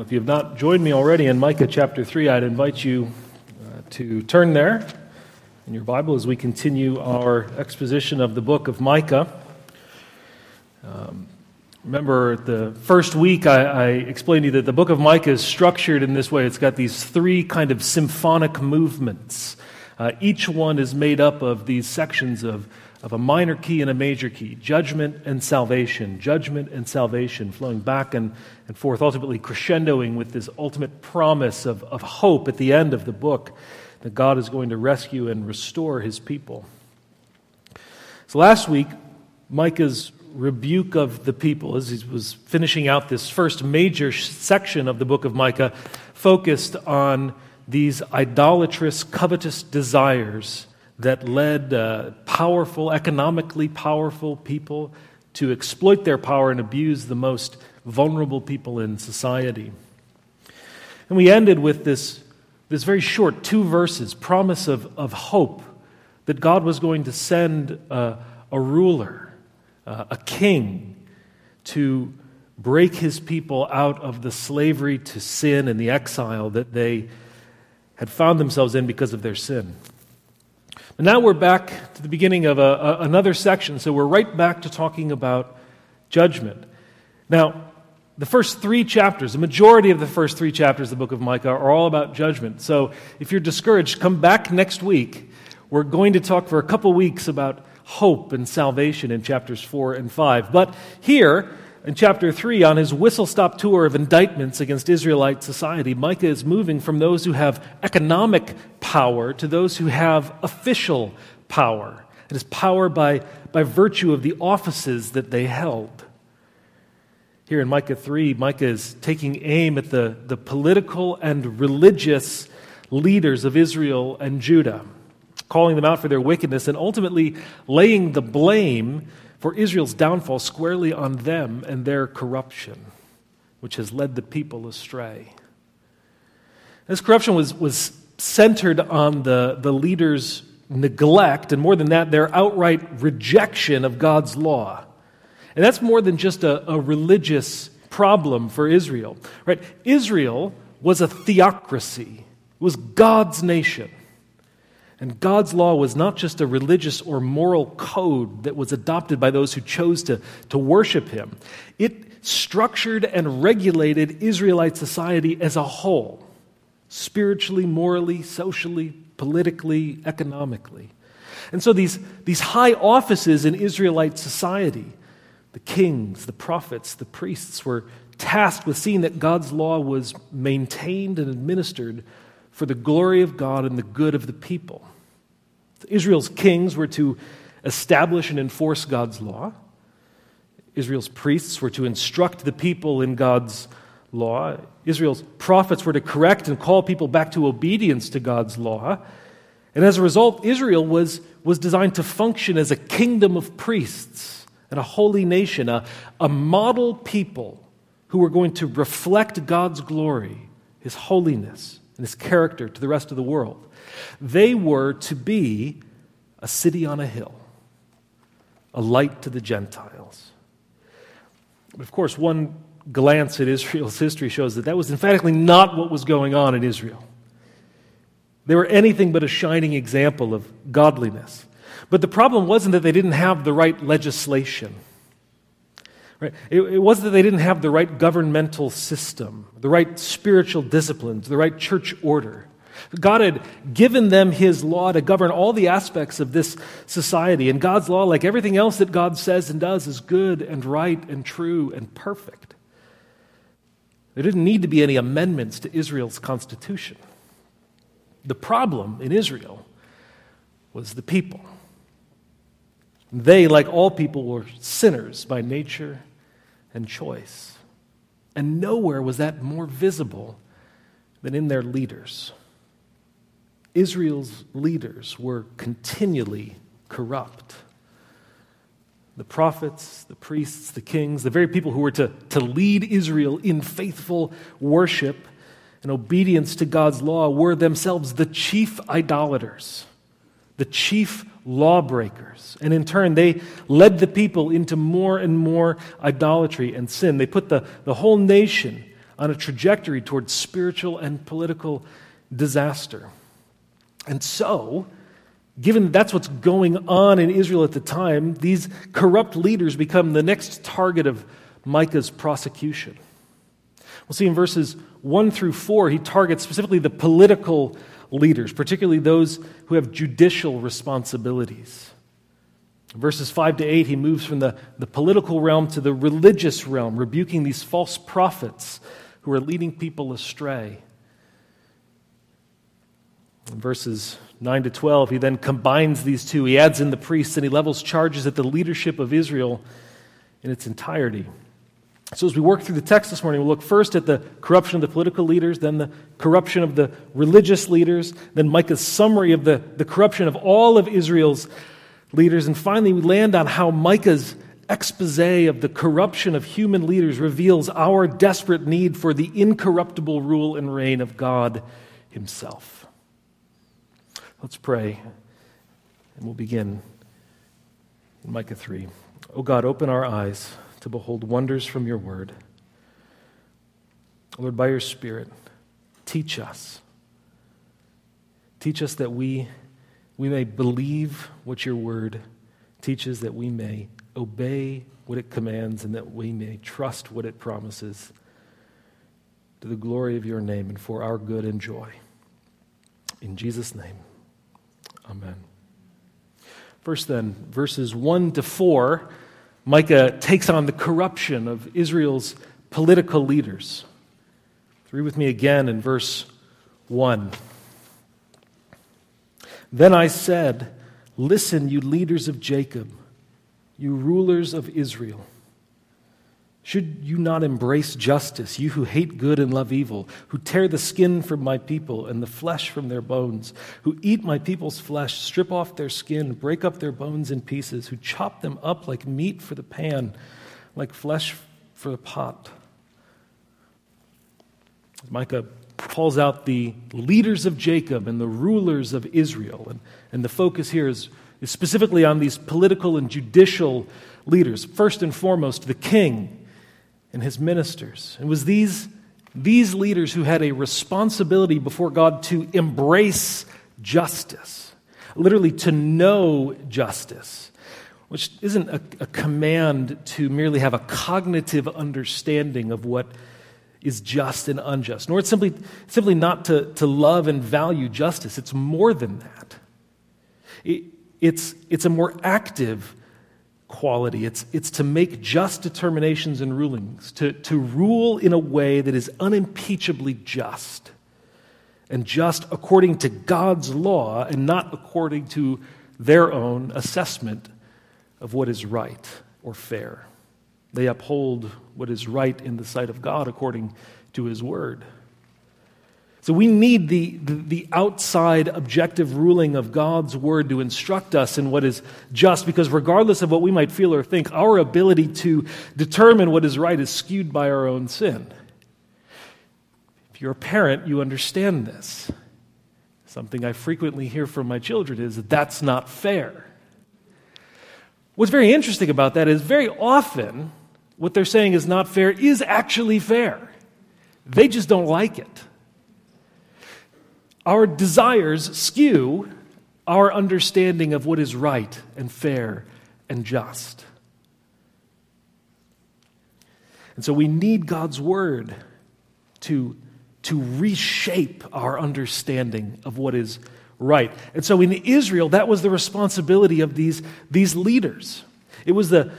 If you have not joined me already in Micah chapter 3, I'd invite you uh, to turn there in your Bible as we continue our exposition of the book of Micah. Um, remember, the first week I, I, explained to you that the book of Micah is structured in this way it's got these three kind of symphonic movements. Uh, each one is made up of these sections of of a minor key and a major key judgment and salvation, judgment and salvation, flowing back and, and forth, ultimately crescendoing with this ultimate promise of, of hope at the end of the book that God is going to rescue and restore his people. So last week, Micah's rebuke of the people, as he was finishing out this first major section of the book of Micah, focused on these idolatrous, covetous desires that led uh, powerful, economically powerful people to exploit their power and abuse the most vulnerable people in society. And we ended with this, this very short two verses promise of, of hope that God was going to send a ruler, uh, a king, to break his people out of the slavery to sin and the exile that they had found themselves in because of their sin. And now we're back to the beginning of a, a, another section, so we're right back to talking about judgment. Now, the first three chapters, the majority of the first three chapters of the book of Micah are all about judgment. So if you're discouraged, come back next week. We're going to talk for a couple weeks about hope and salvation in chapters 4 and 5. But here, in chapter 3, on his whistle stop tour of indictments against Israelite society, Micah is moving from those who have economic power to those who have official power. It is power by, by virtue of the offices that they held. Here in Micah 3, Micah is taking aim at the, the political and religious leaders of Israel and Judah, calling them out for their wickedness and ultimately laying the blame for Israel's downfall squarely on them and their corruption, which has led the people astray. This corruption was, was centered on the, the leaders' neglect, and more than that, their outright rejection of God's law. And that's more than just a, a religious problem for Israel. Right? Israel was a theocracy, it was God's nation. And God's law was not just a religious or moral code that was adopted by those who chose to, to worship Him, it structured and regulated Israelite society as a whole spiritually, morally, socially, politically, economically. And so these, these high offices in Israelite society, the kings, the prophets, the priests, were tasked with seeing that God's law was maintained and administered for the glory of God and the good of the people. Israel's kings were to establish and enforce God's law. Israel's priests were to instruct the people in God's law. Israel's prophets were to correct and call people back to obedience to God's law. And as a result, Israel was, was designed to function as a kingdom of priests and a holy nation, a, a model people who were going to reflect God's glory, His holiness, and His character to the rest of the world. They were to be a city on a hill, a light to the Gentiles. But of course, one glance at Israel's history shows that that was emphatically not what was going on in Israel. They were anything but a shining example of godliness. But the problem wasn't that they didn't have the right legislation. Right? It, it wasn't that they didn't have the right governmental system, the right spiritual disciplines, the right church order. God had given them His law to govern all the aspects of this society. And God's law, like everything else that God says and does, is good and right and true and perfect. There didn't need to be any amendments to Israel's constitution. The problem in Israel was the people. They, like all people, were sinners by nature and choice. And nowhere was that more visible than in their leaders. Israel's leaders were continually corrupt. The prophets, the priests, the kings, the very people who were to, to lead Israel in faithful worship and obedience to God's law were themselves the chief idolaters, the chief lawbreakers. And in turn, they led the people into more and more idolatry and sin. They put the, the whole nation on a trajectory towards spiritual and political disaster. And so, given that's what's going on in Israel at the time, these corrupt leaders become the next target of Micah's prosecution. We'll see in verses 1 through 4, he targets specifically the political leaders, particularly those who have judicial responsibilities. verses 5 to 8, he moves from the, the political realm to the religious realm, rebuking these false prophets who are leading people astray. In verses 9 to 12, he then combines these two. He adds in the priests and he levels charges at the leadership of Israel in its entirety. So, as we work through the text this morning, we'll look first at the corruption of the political leaders, then the corruption of the religious leaders, then Micah's summary of the, the corruption of all of Israel's leaders, and finally, we land on how Micah's expose of the corruption of human leaders reveals our desperate need for the incorruptible rule and reign of God Himself. Let's pray, and we'll begin in Micah 3. Oh God, open our eyes to behold wonders from your word. Lord, by your Spirit, teach us. Teach us that we, we may believe what your word teaches, that we may obey what it commands, and that we may trust what it promises to the glory of your name and for our good and joy. In Jesus' name, amen. First, then, verses 1 to 4 Micah takes on the corruption of Israel's political leaders. Read with me again in verse 1. Then I said, Listen, you leaders of Jacob, you rulers of Israel. Should you not embrace justice, you who hate good and love evil, who tear the skin from my people and the flesh from their bones, who eat my people's flesh, strip off their skin, break up their bones in pieces, who chop them up like meat for the pan, like flesh for the pot? Micah calls out the leaders of Jacob and the rulers of Israel, and, and the focus here is, is specifically on these political and judicial leaders. First and foremost, the king and his ministers. It was these, these leaders who had a responsibility before God to embrace justice, literally to know justice, which isn't a, a command to merely have a cognitive understanding of what is just and unjust, nor it's simply, simply not to, to love and value justice. It's more than that. It, it's, it's a more active quality. It's, it's to make just determinations and rulings, to, to rule in a way that is unimpeachably just, and just according to God's law and not according to their own assessment of what is right or fair. They uphold what is right in the sight of God according to His word. So we need the, the, the, outside objective ruling of God's word to instruct us in what is just, because regardless of what we might feel or think, our ability to determine what is right is skewed by our own sin. If you're a parent, you understand this. Something I frequently hear from my children is that that's not fair. What's very interesting about that is very often what they're saying is not fair is actually fair. They just don't like it. Our desires skew our understanding of what is right and fair and just. And so we need God's word to, to reshape our understanding of what is right. And so in Israel, that was the responsibility of these, these leaders. It was the,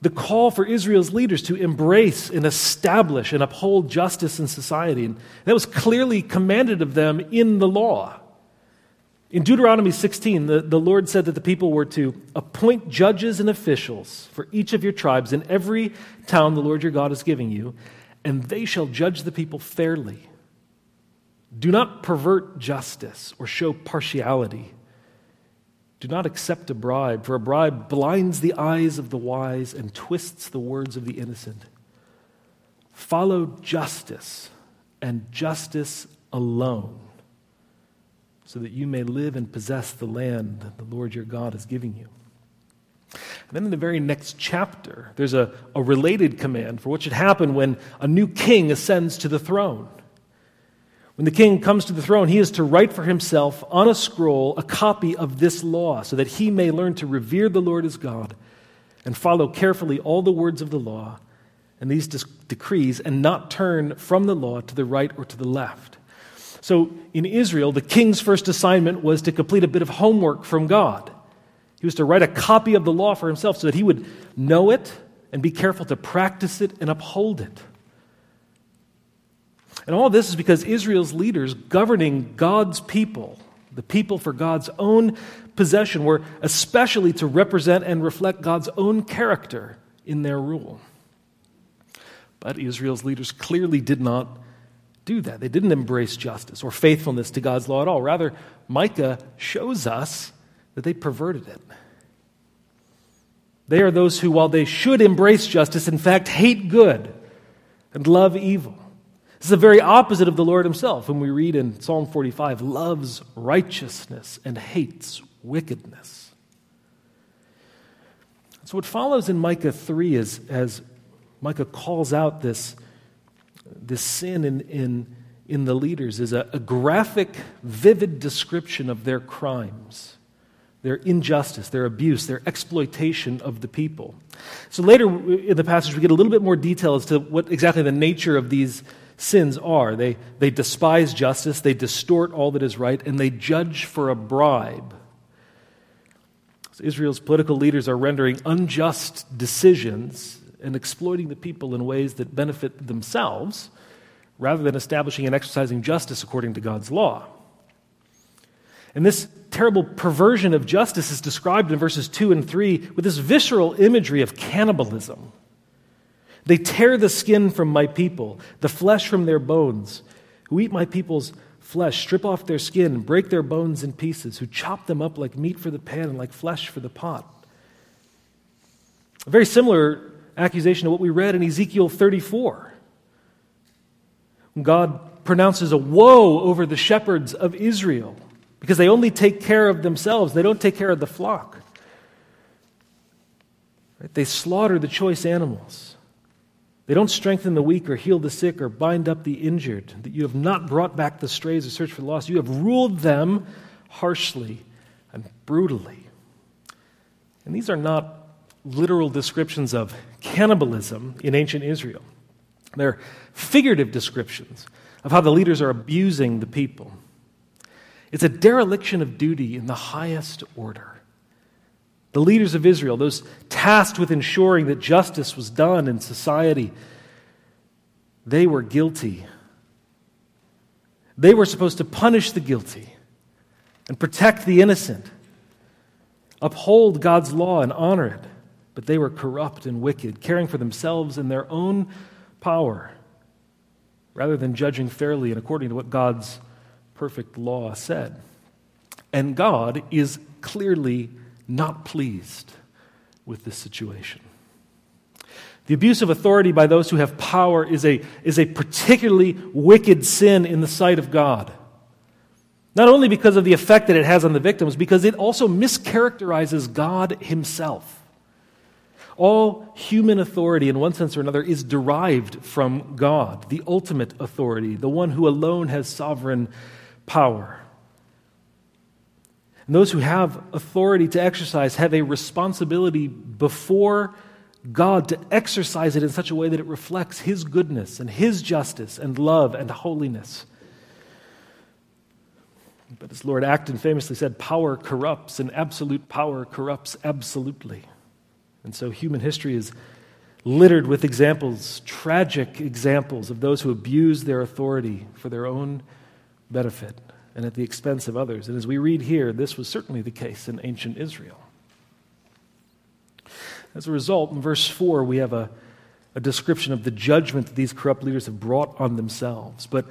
the call for Israel's leaders to embrace and establish and uphold justice in society. And that was clearly commanded of them in the law. In Deuteronomy 16, the, the Lord said that the people were to appoint judges and officials for each of your tribes in every town the Lord your God is giving you, and they shall judge the people fairly. Do not pervert justice or show partiality do not accept a bribe, for a bribe blinds the eyes of the wise and twists the words of the innocent. Follow justice and justice alone, so that you may live and possess the land that the Lord your God is giving you. And then in the very next chapter, there's a, a related command for what should happen when a new king ascends to the throne. When the king comes to the throne, he is to write for himself on a scroll a copy of this law so that he may learn to revere the Lord as God and follow carefully all the words of the law and these decrees and not turn from the law to the right or to the left. So in Israel, the king's first assignment was to complete a bit of homework from God. He was to write a copy of the law for himself so that he would know it and be careful to practice it and uphold it. And all this is because Israel's leaders governing God's people, the people for God's own possession, were especially to represent and reflect God's own character in their rule. But Israel's leaders clearly did not do that. They didn't embrace justice or faithfulness to God's law at all. Rather, Micah shows us that they perverted it. They are those who, while they should embrace justice, in fact hate good and love evil. This is the very opposite of the Lord himself, whom we read in Psalm 45 loves righteousness and hates wickedness. So, what follows in Micah 3 is as Micah calls out this, this sin in, in, in the leaders, is a, a graphic, vivid description of their crimes their injustice, their abuse, their exploitation of the people. So later in the passage, we get a little bit more detail as to what exactly the nature of these sins are. They, they despise justice, they distort all that is right, and they judge for a bribe. So Israel's political leaders are rendering unjust decisions and exploiting the people in ways that benefit themselves rather than establishing and exercising justice according to God's law. And this terrible perversion of justice is described in verses 2 and 3 with this visceral imagery of cannibalism. They tear the skin from my people, the flesh from their bones, who eat my people's flesh, strip off their skin, break their bones in pieces, who chop them up like meat for the pan and like flesh for the pot. A very similar accusation to what we read in Ezekiel 34. When God pronounces a woe over the shepherds of Israel because they only take care of themselves, they don't take care of the flock. Right? They slaughter the choice animals. They don't strengthen the weak or heal the sick or bind up the injured. That you have not brought back the strays or searched for the lost. You have ruled them harshly and brutally. And these are not literal descriptions of cannibalism in ancient Israel. They're figurative descriptions of how the leaders are abusing the people. It's a dereliction of duty in the highest order. The leaders of Israel, those tasked with ensuring that justice was done in society, they were guilty. They were supposed to punish the guilty and protect the innocent, uphold God's law and honor it. But they were corrupt and wicked, caring for themselves and their own power, rather than judging fairly and according to what God's perfect law said. And God is clearly not pleased with this situation. The abuse of authority by those who have power is a, is a particularly wicked sin in the sight of God. Not only because of the effect that it has on the victims, because it also mischaracterizes God Himself. All human authority, in one sense or another, is derived from God, the ultimate authority, the one who alone has sovereign power. And those who have authority to exercise have a responsibility before God to exercise it in such a way that it reflects His goodness and His justice and love and holiness. But as Lord Acton famously said, power corrupts, and absolute power corrupts absolutely. And so human history is littered with examples, tragic examples, of those who abuse their authority for their own benefit and at the expense of others. And as we read here, this was certainly the case in ancient Israel. As a result, in verse 4, we have a, a description of the judgment that these corrupt leaders have brought on themselves. But,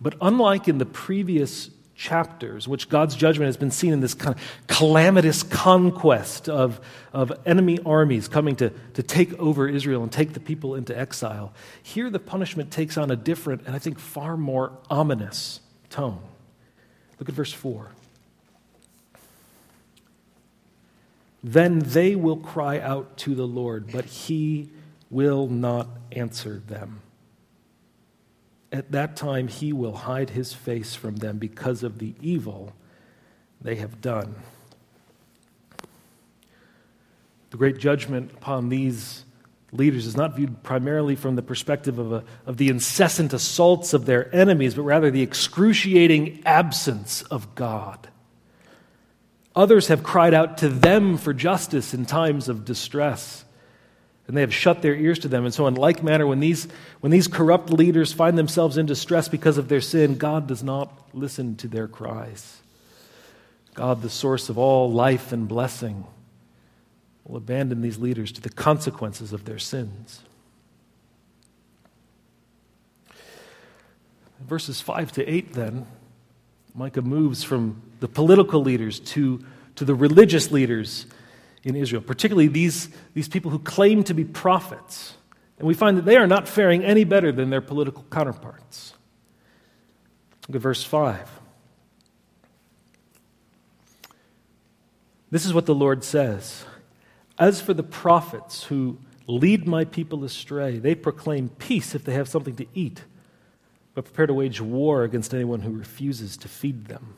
but unlike in the previous chapters, which God's judgment has been seen in this kind of calamitous conquest of, of enemy armies coming to, to take over Israel and take the people into exile, here the punishment takes on a different and I think far more ominous tone. Look at verse 4. Then they will cry out to the Lord, but he will not answer them. At that time, he will hide his face from them because of the evil they have done. The great judgment upon these leaders is not viewed primarily from the perspective of, a, of the incessant assaults of their enemies, but rather the excruciating absence of God. Others have cried out to them for justice in times of distress, and they have shut their ears to them. And so, in like manner, when these, when these corrupt leaders find themselves in distress because of their sin, God does not listen to their cries. God, the source of all life and blessing, will abandon these leaders to the consequences of their sins. Verses 5 to 8, then, Micah moves from the political leaders to, to the religious leaders in Israel, particularly these, these people who claim to be prophets. And we find that they are not faring any better than their political counterparts. Look at verse 5. This is what the Lord says As for the prophets who lead my people astray, they proclaim peace if they have something to eat, but prepare to wage war against anyone who refuses to feed them.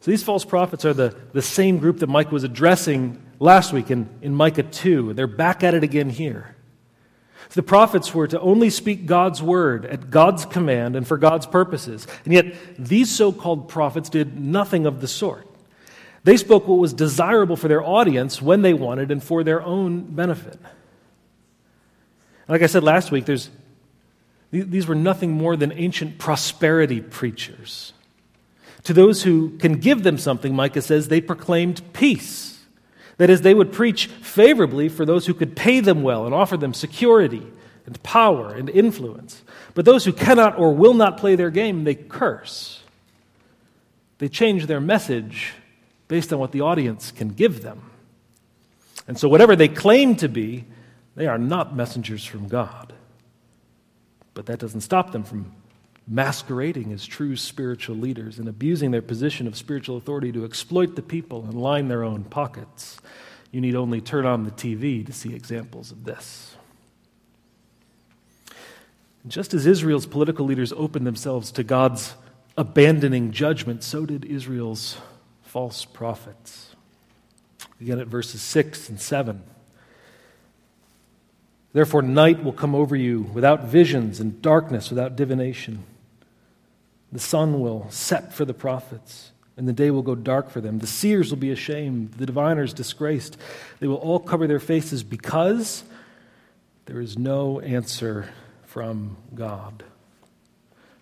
So these false prophets are the, the same group that Mike was addressing last week in, in Micah 2. They're back at it again here. So the prophets were to only speak God's word at God's command and for God's purposes. And yet, these so called prophets did nothing of the sort. They spoke what was desirable for their audience when they wanted and for their own benefit. Like I said last week, there's, these were nothing more than ancient prosperity preachers. To those who can give them something, Micah says, they proclaimed peace. That is, they would preach favorably for those who could pay them well and offer them security and power and influence. But those who cannot or will not play their game, they curse. They change their message based on what the audience can give them. And so, whatever they claim to be, they are not messengers from God. But that doesn't stop them from masquerading as true spiritual leaders and abusing their position of spiritual authority to exploit the people and line their own pockets. You need only turn on the TV to see examples of this. Just as Israel's political leaders opened themselves to God's abandoning judgment, so did Israel's false prophets. Again at verses 6 and 7. Therefore, night will come over you without visions, and darkness without divination. The sun will set for the prophets, and the day will go dark for them. The seers will be ashamed, the diviners disgraced. They will all cover their faces because there is no answer from God.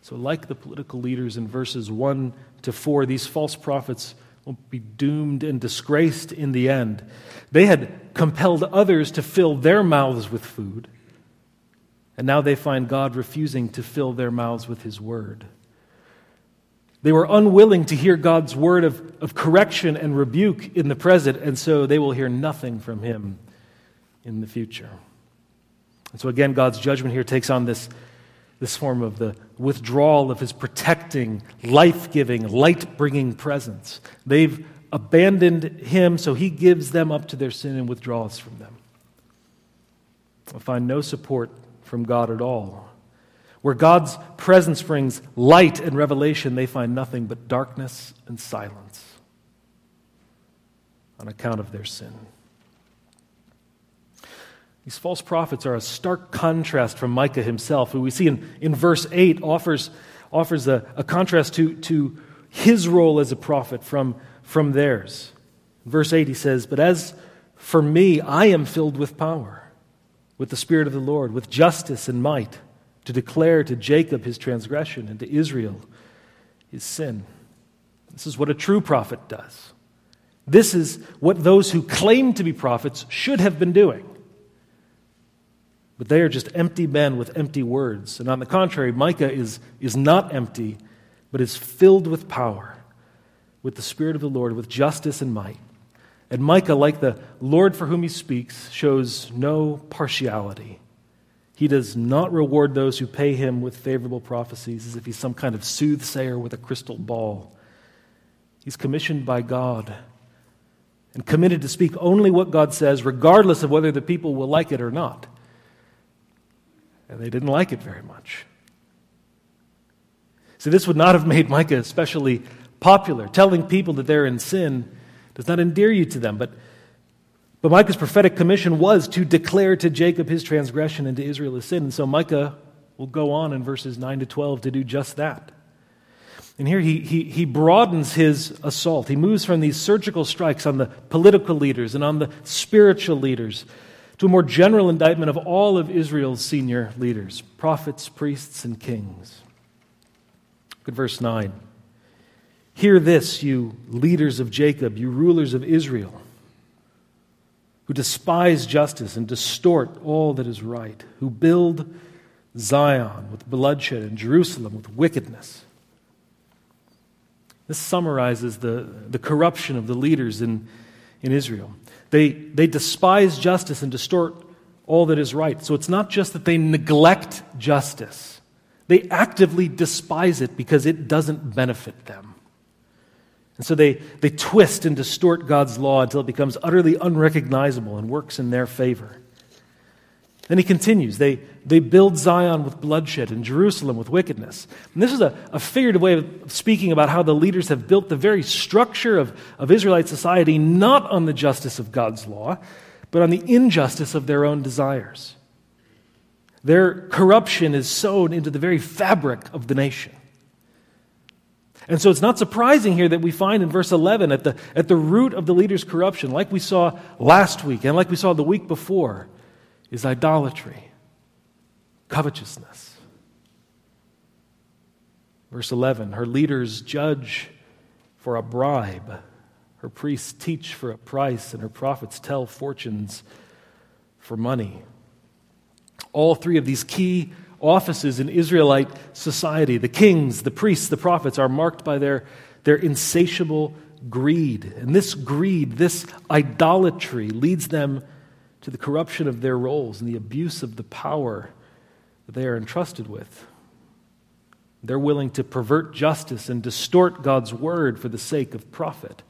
So, like the political leaders in verses 1 to 4, these false prophets will be doomed and disgraced in the end. They had compelled others to fill their mouths with food, and now they find God refusing to fill their mouths with His word. They were unwilling to hear God's word of, of correction and rebuke in the present, and so they will hear nothing from Him in the future. And so, again, God's judgment here takes on this this form of the withdrawal of his protecting, life giving, light bringing presence. They've abandoned him, so he gives them up to their sin and withdraws from them. I find no support from God at all. Where God's presence brings light and revelation, they find nothing but darkness and silence on account of their sin. These false prophets are a stark contrast from Micah himself, who we see in, in verse 8 offers, offers a, a contrast to, to his role as a prophet from, from theirs. Verse 8, he says, But as for me, I am filled with power, with the Spirit of the Lord, with justice and might, to declare to Jacob his transgression and to Israel his sin. This is what a true prophet does. This is what those who claim to be prophets should have been doing. But they are just empty men with empty words. And on the contrary, Micah is, is not empty, but is filled with power, with the Spirit of the Lord, with justice and might. And Micah, like the Lord for whom he speaks, shows no partiality. He does not reward those who pay him with favorable prophecies as if he's some kind of soothsayer with a crystal ball. He's commissioned by God and committed to speak only what God says, regardless of whether the people will like it or not. And they didn't like it very much. See, this would not have made Micah especially popular. Telling people that they're in sin does not endear you to them. But, but Micah's prophetic commission was to declare to Jacob his transgression and to Israel his sin. And so Micah will go on in verses 9 to 12 to do just that. And here he, he, he broadens his assault. He moves from these surgical strikes on the political leaders and on the spiritual leaders to a more general indictment of all of Israel's senior leaders prophets, priests, and kings. Look at verse 9. Hear this, you leaders of Jacob, you rulers of Israel, who despise justice and distort all that is right, who build Zion with bloodshed and Jerusalem with wickedness. This summarizes the, the corruption of the leaders in, in Israel. They, they despise justice and distort all that is right. So it's not just that they neglect justice, they actively despise it because it doesn't benefit them. And so they, they twist and distort God's law until it becomes utterly unrecognizable and works in their favor. Then he continues they, they build Zion with bloodshed and Jerusalem with wickedness. And this is a, a figurative way of speaking about how the leaders have built the very structure of, of Israelite society not on the justice of God's law, but on the injustice of their own desires. Their corruption is sown into the very fabric of the nation. And so it's not surprising here that we find in verse 11 at the, at the root of the leader's corruption, like we saw last week and like we saw the week before, is idolatry, covetousness. Verse 11 Her leaders judge for a bribe, her priests teach for a price, and her prophets tell fortunes for money. All three of these key offices in Israelite society, the kings, the priests, the prophets, are marked by their, their insatiable greed. And this greed, this idolatry, leads them to the corruption of their roles and the abuse of the power that they are entrusted with. They're willing to pervert justice and distort God's word for the sake of profit.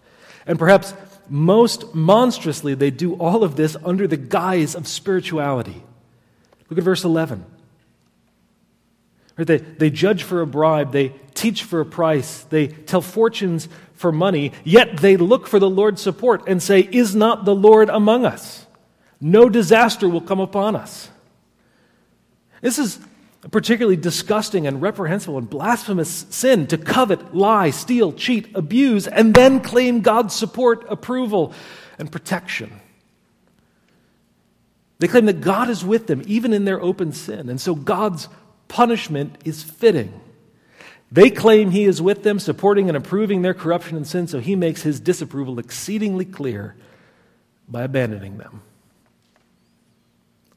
And perhaps most monstrously, they do all of this under the guise of spirituality. Look at verse 11. They, they judge for a bribe, they teach for a price, they tell fortunes for money, yet they look for the Lord's support and say, Is not the Lord among us? No disaster will come upon us. This is a particularly disgusting and reprehensible and blasphemous sin to covet, lie, steal, cheat, abuse, and then claim God's support, approval, and protection. They claim that God is with them even in their open sin, and so God's punishment is fitting. They claim he is with them, supporting and approving their corruption and sin, so he makes his disapproval exceedingly clear by abandoning them.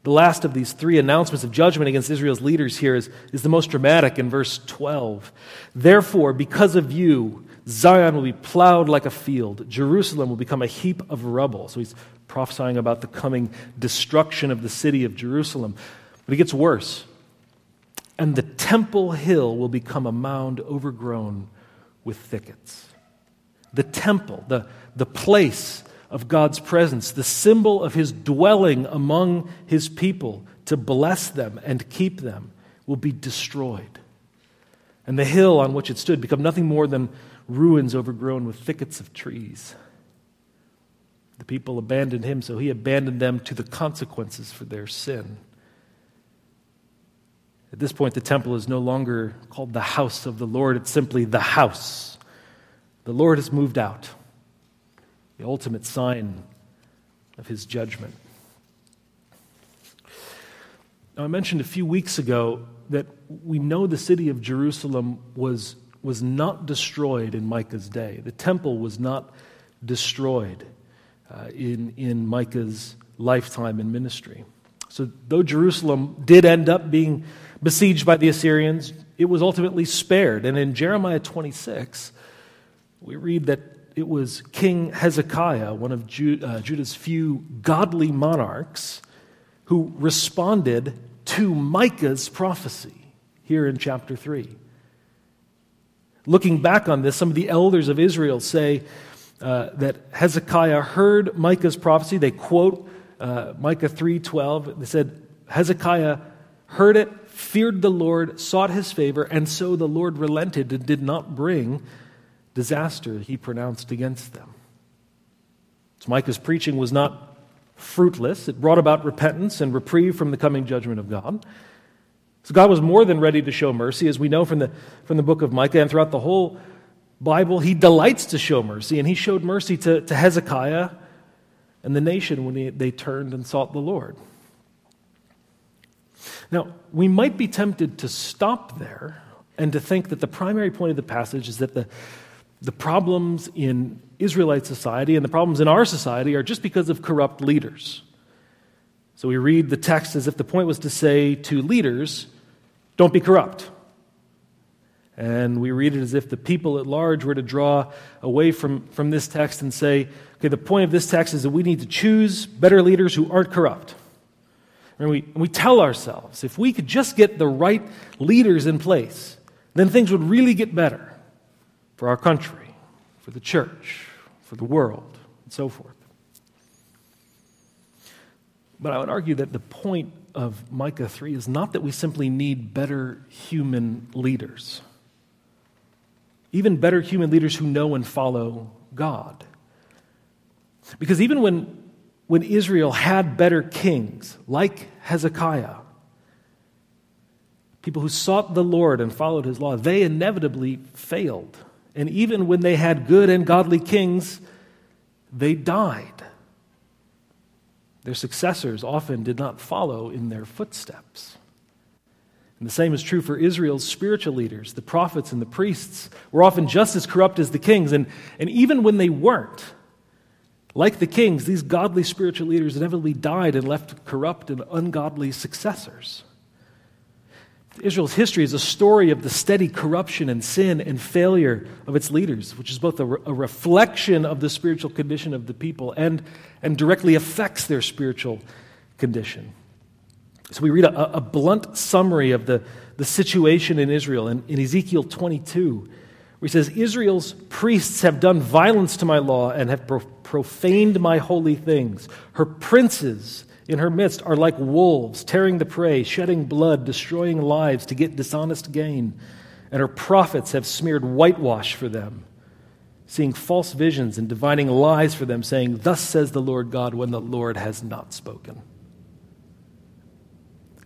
The last of these three announcements of judgment against Israel's leaders here is, is the most dramatic in verse 12. Therefore, because of you, Zion will be plowed like a field, Jerusalem will become a heap of rubble. So he's prophesying about the coming destruction of the city of Jerusalem. But it gets worse and the temple hill will become a mound overgrown with thickets. The temple, the, the place of God's presence, the symbol of his dwelling among his people to bless them and keep them, will be destroyed. And the hill on which it stood become nothing more than ruins overgrown with thickets of trees. The people abandoned him, so he abandoned them to the consequences for their sin. At this point, the temple is no longer called the house of the Lord, it's simply the house. The Lord has moved out, the ultimate sign of his judgment. Now, I mentioned a few weeks ago that we know the city of Jerusalem was, was not destroyed in Micah's day. The temple was not destroyed uh, in, in Micah's lifetime in ministry. So, though Jerusalem did end up being besieged by the Assyrians, it was ultimately spared. And in Jeremiah 26, we read that it was King Hezekiah, one of uh, Judah's few godly monarchs, who responded to Micah's prophecy here in chapter 3. Looking back on this, some of the elders of Israel say uh, that Hezekiah heard Micah's prophecy. They quote uh, Micah 3:12. They said Hezekiah heard it, feared the Lord, sought his favor, and so the Lord relented and did not bring disaster he pronounced against them. So Micah's preaching was not fruitless. It brought about repentance and reprieve from the coming judgment of God. So God was more than ready to show mercy, as we know from the, from the book of Micah and throughout the whole Bible. He delights to show mercy, and he showed mercy to, to Hezekiah and the nation when he, they turned and sought the Lord. Now, we might be tempted to stop there and to think that the primary point of the passage is that the, the problems in Israelite society and the problems in our society are just because of corrupt leaders. So we read the text as if the point was to say to leaders, don't be corrupt. And we read it as if the people at large were to draw away from, from this text and say, okay, the point of this text is that we need to choose better leaders who aren't corrupt. And we, we tell ourselves, if we could just get the right leaders in place, then things would really get better for our country, for the church, for the world, and so forth. But I would argue that the point of Micah 3 is not that we simply need better human leaders, even better human leaders who know and follow God. Because even when, when Israel had better kings, like Hezekiah, people who sought the Lord and followed his law, they inevitably failed. And even when they had good and godly kings, they died. Their successors often did not follow in their footsteps. And the same is true for Israel's spiritual leaders. The prophets and the priests were often just as corrupt as the kings. And, and even when they weren't, like the kings, these godly spiritual leaders inevitably died and left corrupt and ungodly successors. Israel's history is a story of the steady corruption and sin and failure of its leaders, which is both a, re- a, reflection of the spiritual condition of the people and, and directly affects their spiritual condition. So we read a, a blunt summary of the, the situation in Israel in, in Ezekiel 22, where he says, Israel's priests have done violence to my law and have pro- profaned my holy things. Her princes in her midst are like wolves, tearing the prey, shedding blood, destroying lives to get dishonest gain. And her prophets have smeared whitewash for them, seeing false visions and divining lies for them, saying, Thus says the Lord God, when the Lord has not spoken.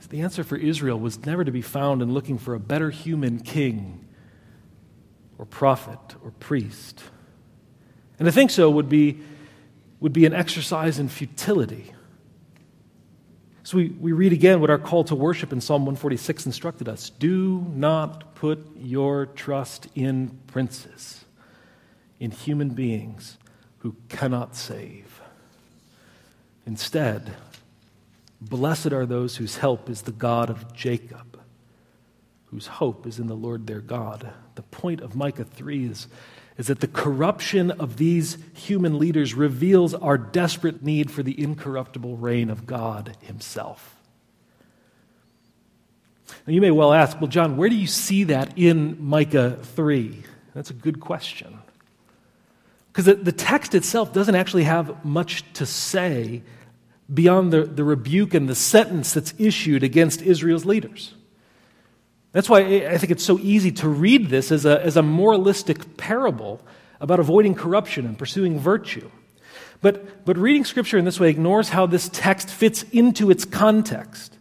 So the answer for Israel was never to be found in looking for a better human king or prophet or priest. And to think so would be, would be an exercise in futility. So we, we read again what our call to worship in Psalm 146 instructed us do not put your trust in princes, in human beings who cannot save. Instead, blessed are those whose help is the God of Jacob, whose hope is in the Lord their God. The point of Micah 3 is is that the corruption of these human leaders reveals our desperate need for the incorruptible reign of God Himself. Now, you may well ask, well, John, where do you see that in Micah 3? That's a good question. Because the, text itself doesn't actually have much to say beyond the, the rebuke and the sentence that's issued against Israel's leaders. That's why I think it's so easy to read this as a, as a moralistic parable about avoiding corruption and pursuing virtue. But, but reading Scripture in this way ignores how this text fits into its context.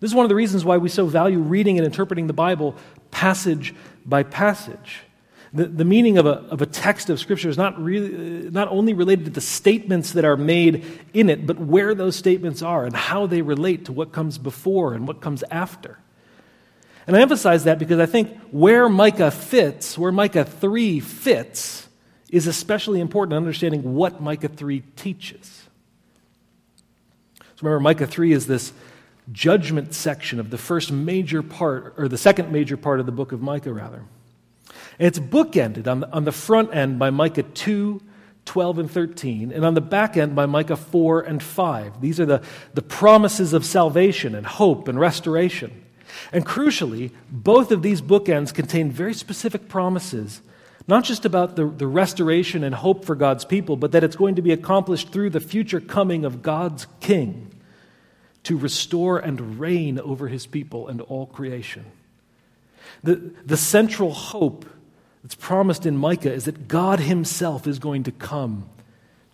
This is one of the reasons why we so value reading and interpreting the Bible passage by passage. The, the meaning of a, of a text of Scripture is not, really, not only related to the statements that are made in it, but where those statements are and how they relate to what comes before and what comes after. And I emphasize that because I think where Micah fits, where Micah 3 fits, is especially important in understanding what Micah 3 teaches. So remember, Micah 3 is this judgment section of the first major part, or the second major part of the book of Micah, rather. And it's bookended on the, on the front end by Micah 2, 12, and 13, and on the back end by Micah 4 and 5. These are the, the promises of salvation and hope and restoration. And crucially, both of these bookends contain very specific promises Not just about the, the restoration and hope for God's people, but that it's going to be accomplished through the future coming of God's King to restore and reign over his people and all creation. The, the central hope that's promised in Micah is that God himself is going to come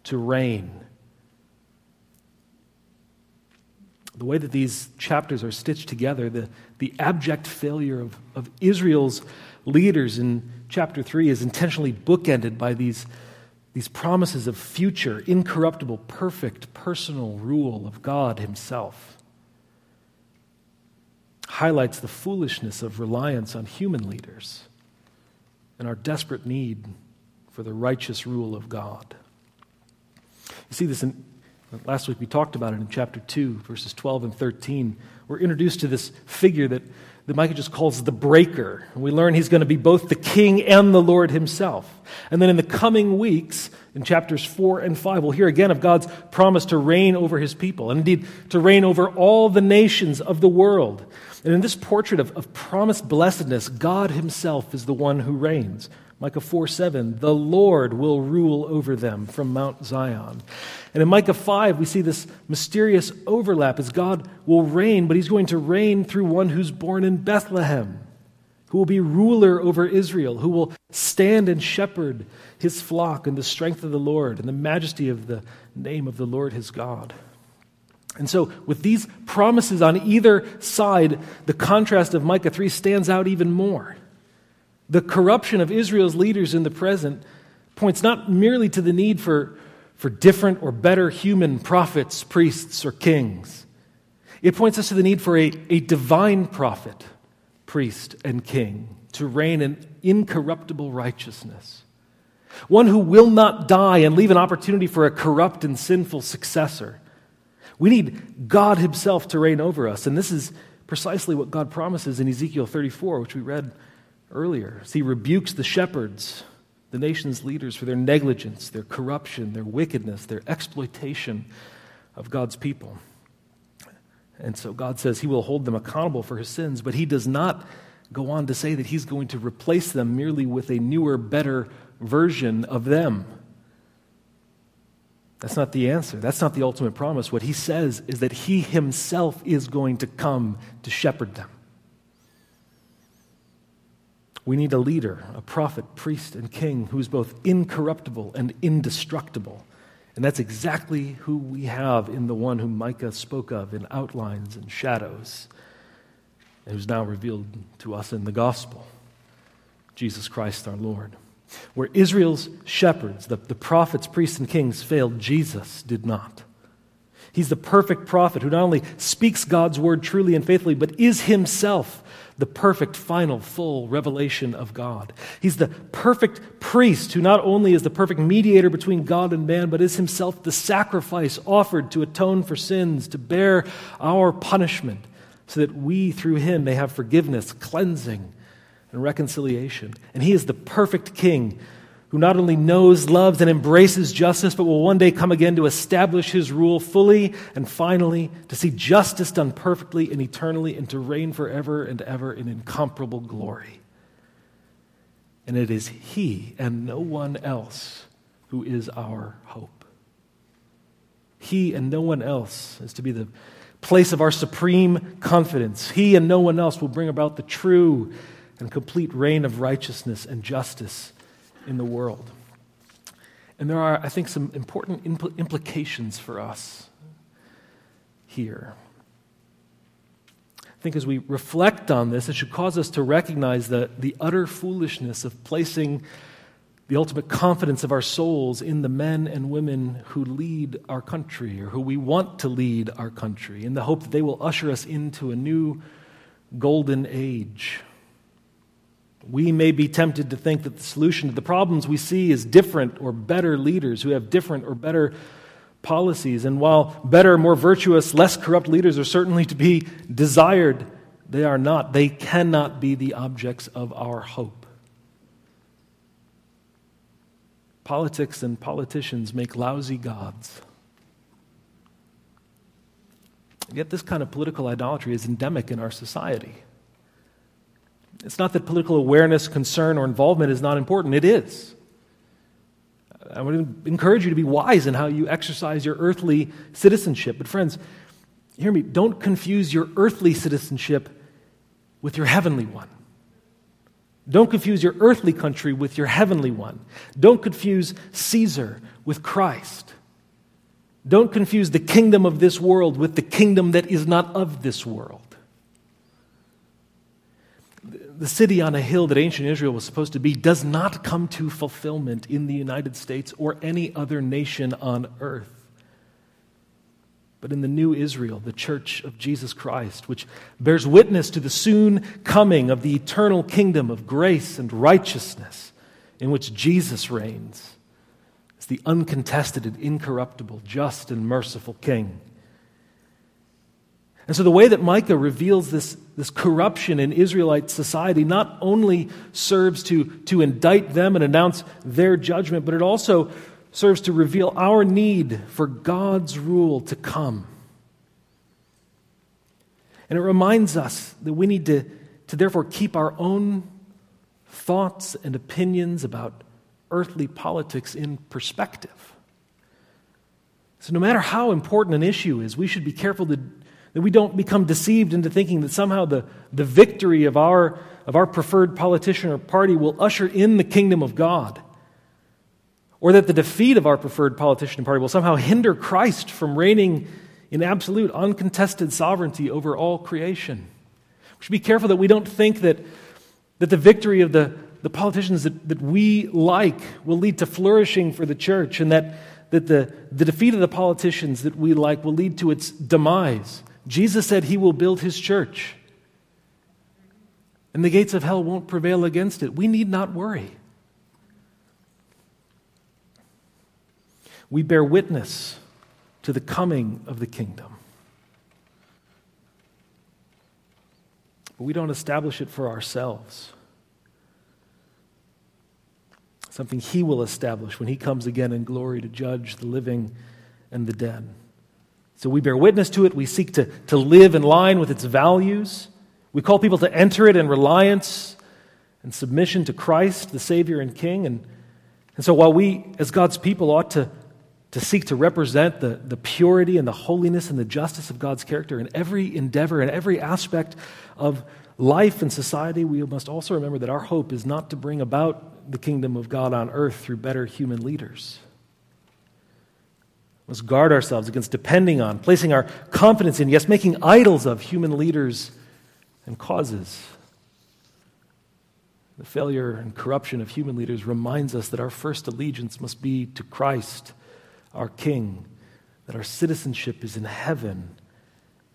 to reign. The way that these chapters are stitched together, the, the abject failure of, of Israel's leaders in chapter 3 is intentionally bookended by these, these promises of future, incorruptible, perfect, personal rule of God Himself. Highlights the foolishness of reliance on human leaders and our desperate need for the righteous rule of God. You see this in, last week we talked about it in chapter 2, verses 12 and 13. We're introduced to this figure that that Micah just calls the breaker. And we learn he's going to be both the king and the Lord himself. And then in the coming weeks, in chapters 4 and 5, we'll hear again of God's promise to reign over his people, and indeed to reign over all the nations of the world. And in this portrait of, of promised blessedness, God himself is the one who reigns. Micah 4 7, the Lord will rule over them from Mount Zion. And in Micah 5, we see this mysterious overlap as God will reign, but he's going to reign through one who's born in Bethlehem, who will be ruler over Israel, who will stand and shepherd his flock in the strength of the Lord and the majesty of the name of the Lord his God. And so, with these promises on either side, the contrast of Micah 3 stands out even more. The corruption of Israel's leaders in the present points not merely to the need for for different or better human prophets, priests, or kings. It points us to the need for a, a divine prophet, priest, and king to reign in incorruptible righteousness. One who will not die and leave an opportunity for a corrupt and sinful successor. We need God Himself to reign over us. And this is precisely what God promises in Ezekiel 34, which we read earlier. As He rebukes the shepherds the nation's leaders for their negligence, their corruption, their wickedness, their exploitation of God's people. And so God says he will hold them accountable for his sins, but he does not go on to say that he's going to replace them merely with a newer, better version of them. That's not the answer. That's not the ultimate promise. What he says is that he himself is going to come to shepherd them. We need a leader, a prophet, priest, and king who is both incorruptible and indestructible. And that's exactly who we have in the one whom Micah spoke of in outlines and shadows, and who's now revealed to us in the gospel Jesus Christ our Lord. Where Israel's shepherds, the, the prophets, priests, and kings failed, Jesus did not. He's the perfect prophet who not only speaks God's word truly and faithfully, but is himself the perfect, final, full revelation of God. He's the perfect priest who not only is the perfect mediator between God and man, but is himself the sacrifice offered to atone for sins, to bear our punishment, so that we, through him, may have forgiveness, cleansing, and reconciliation. And he is the perfect king who not only knows, loves, and embraces justice, but will one day come again to establish his rule fully and finally, to see justice done perfectly and eternally, and to reign forever and ever in incomparable glory. And it is he and no one else who is our hope. He and no one else is to be the place of our supreme confidence. He and no one else will bring about the true and complete reign of righteousness and justice in the world. And there are, I think, some important impl- implications for us here. I think as we reflect on this, it should cause us to recognize the, the utter foolishness of placing the ultimate confidence of our souls in the men and women who lead our country or who we want to lead our country in the hope that they will usher us into a new golden age we may be tempted to think that the solution to the problems we see is different or better leaders who have different or better policies. And while better, more virtuous, less corrupt leaders are certainly to be desired, they are not. They cannot be the objects of our hope. Politics and politicians make lousy gods. Yet, this kind of political idolatry is endemic in our society. It's not that political awareness, concern, or involvement is not important. It is. I would encourage you to be wise in how you exercise your earthly citizenship. But, friends, hear me, don't confuse your earthly citizenship with your heavenly one. Don't confuse your earthly country with your heavenly one. Don't confuse Caesar with Christ. Don't confuse the kingdom of this world with the kingdom that is not of this world. The city on a hill that ancient Israel was supposed to be does not come to fulfillment in the United States or any other nation on earth but in the new Israel, the church of Jesus Christ, which bears witness to the soon coming of the eternal kingdom of grace and righteousness in which Jesus reigns as the uncontested and incorruptible, just and merciful King. And so, the way that Micah reveals this, this corruption in Israelite society not only serves to, to indict them and announce their judgment, but it also serves to reveal our need for God's rule to come. And it reminds us that we need to, to therefore keep our own thoughts and opinions about earthly politics in perspective. So, no matter how important an issue is, we should be careful to, that we don't become deceived into thinking that somehow the, the victory of our, of our preferred politician or party will usher in the kingdom of God or that the defeat of our preferred politician or party will somehow hinder Christ from reigning in absolute, uncontested sovereignty over all creation. We should be careful that we don't think that, that the victory of the, the politicians that, that we like will lead to flourishing for the church, and that, that the, the defeat of the politicians that we like will lead to its demise. Jesus said he will build his church, and the gates of hell won't prevail against it. We need not worry. we bear witness to the coming of the kingdom. But we don't establish it for ourselves. Something He will establish when He comes again in glory to judge the living and the dead. So we bear witness to it. We seek to, to live in line with its values. We call people to enter it in reliance and submission to Christ, the Savior and King. And, and so while we, as God's people, ought to to seek to represent the, the purity and the holiness and the justice of God's character in every endeavor and every aspect of life and society, we must also remember that our hope is not to bring about the kingdom of God on earth through better human leaders. Must guard ourselves against depending on, placing our confidence in, yes, making idols of human leaders and causes. The failure and corruption of human leaders reminds us that our first allegiance must be to Christ our King, that our citizenship is in heaven,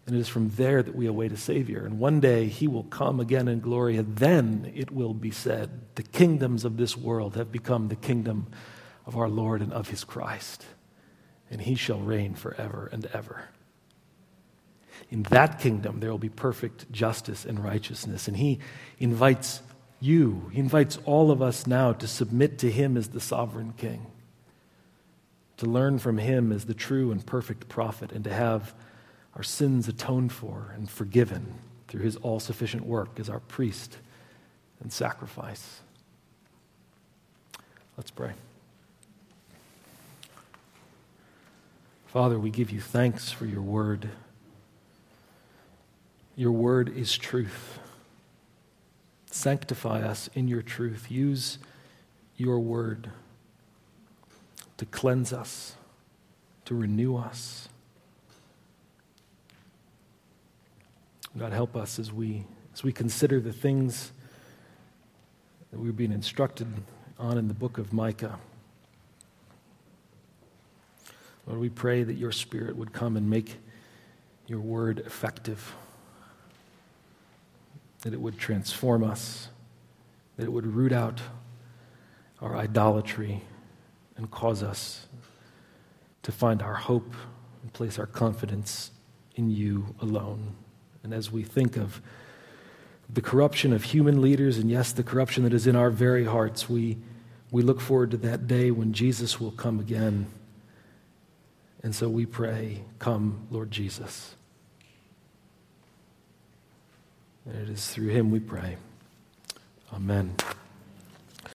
and it is from there that we await a Savior. And one day he will come again in glory, and then it will be said, The kingdoms of this world have become the kingdom of our Lord and of his Christ, and he shall reign forever and ever. In that kingdom, there will be perfect justice and righteousness. And he invites you, he invites all of us now to submit to him as the sovereign king to learn from him as the true and perfect prophet, and to have our sins atoned for and forgiven through his all sufficient work as our priest and sacrifice. Let's pray. Father, we give you thanks for your word. Your word is truth. Sanctify us in your truth. Use your word to cleanse us, to renew us. God, help us as we, as we consider the things that we've been instructed on in the book of Micah. Lord, we pray that your Spirit would come and make your word effective, that it would transform us, that it would root out our idolatry and cause us to find our hope and place our confidence in you alone. And as we think of the corruption of human leaders, and yes, the corruption that is in our very hearts, we, we look forward to that day when Jesus will come again. And so we pray, Come, Lord Jesus. And it is through him we pray. Amen.